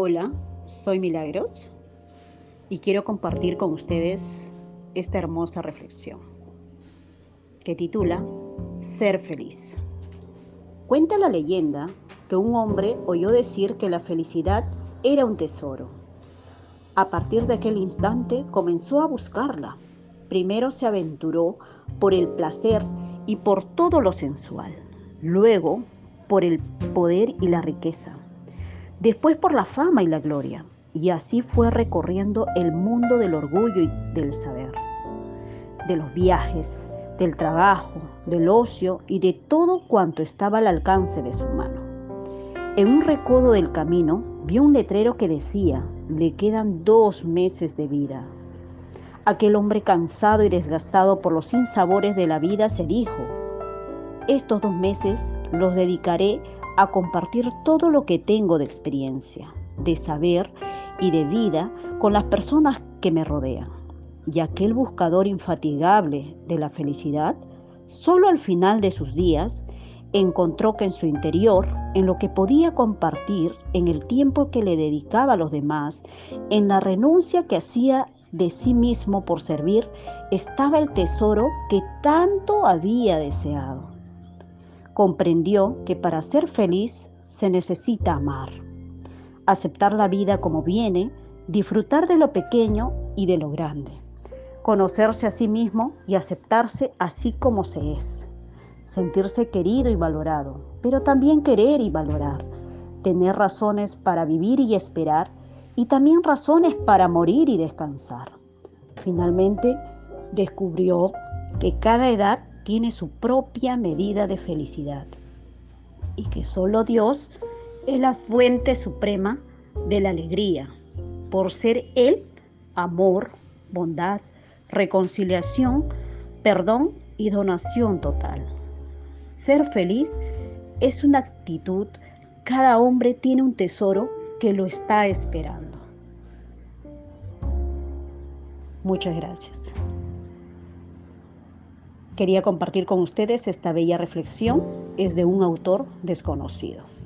Hola, soy Milagros y quiero compartir con ustedes esta hermosa reflexión que titula Ser feliz. Cuenta la leyenda que un hombre oyó decir que la felicidad era un tesoro. A partir de aquel instante comenzó a buscarla. Primero se aventuró por el placer y por todo lo sensual. Luego por el poder y la riqueza después por la fama y la gloria. Y así fue recorriendo el mundo del orgullo y del saber, de los viajes, del trabajo, del ocio y de todo cuanto estaba al alcance de su mano. En un recodo del camino vio un letrero que decía, le quedan dos meses de vida. Aquel hombre cansado y desgastado por los sinsabores de la vida se dijo, estos dos meses los dedicaré a compartir todo lo que tengo de experiencia, de saber y de vida con las personas que me rodean. Y aquel buscador infatigable de la felicidad, solo al final de sus días, encontró que en su interior, en lo que podía compartir, en el tiempo que le dedicaba a los demás, en la renuncia que hacía de sí mismo por servir, estaba el tesoro que tanto había deseado comprendió que para ser feliz se necesita amar, aceptar la vida como viene, disfrutar de lo pequeño y de lo grande, conocerse a sí mismo y aceptarse así como se es, sentirse querido y valorado, pero también querer y valorar, tener razones para vivir y esperar y también razones para morir y descansar. Finalmente, descubrió que cada edad tiene su propia medida de felicidad y que solo Dios es la fuente suprema de la alegría, por ser Él amor, bondad, reconciliación, perdón y donación total. Ser feliz es una actitud, cada hombre tiene un tesoro que lo está esperando. Muchas gracias. Quería compartir con ustedes esta bella reflexión. Es de un autor desconocido.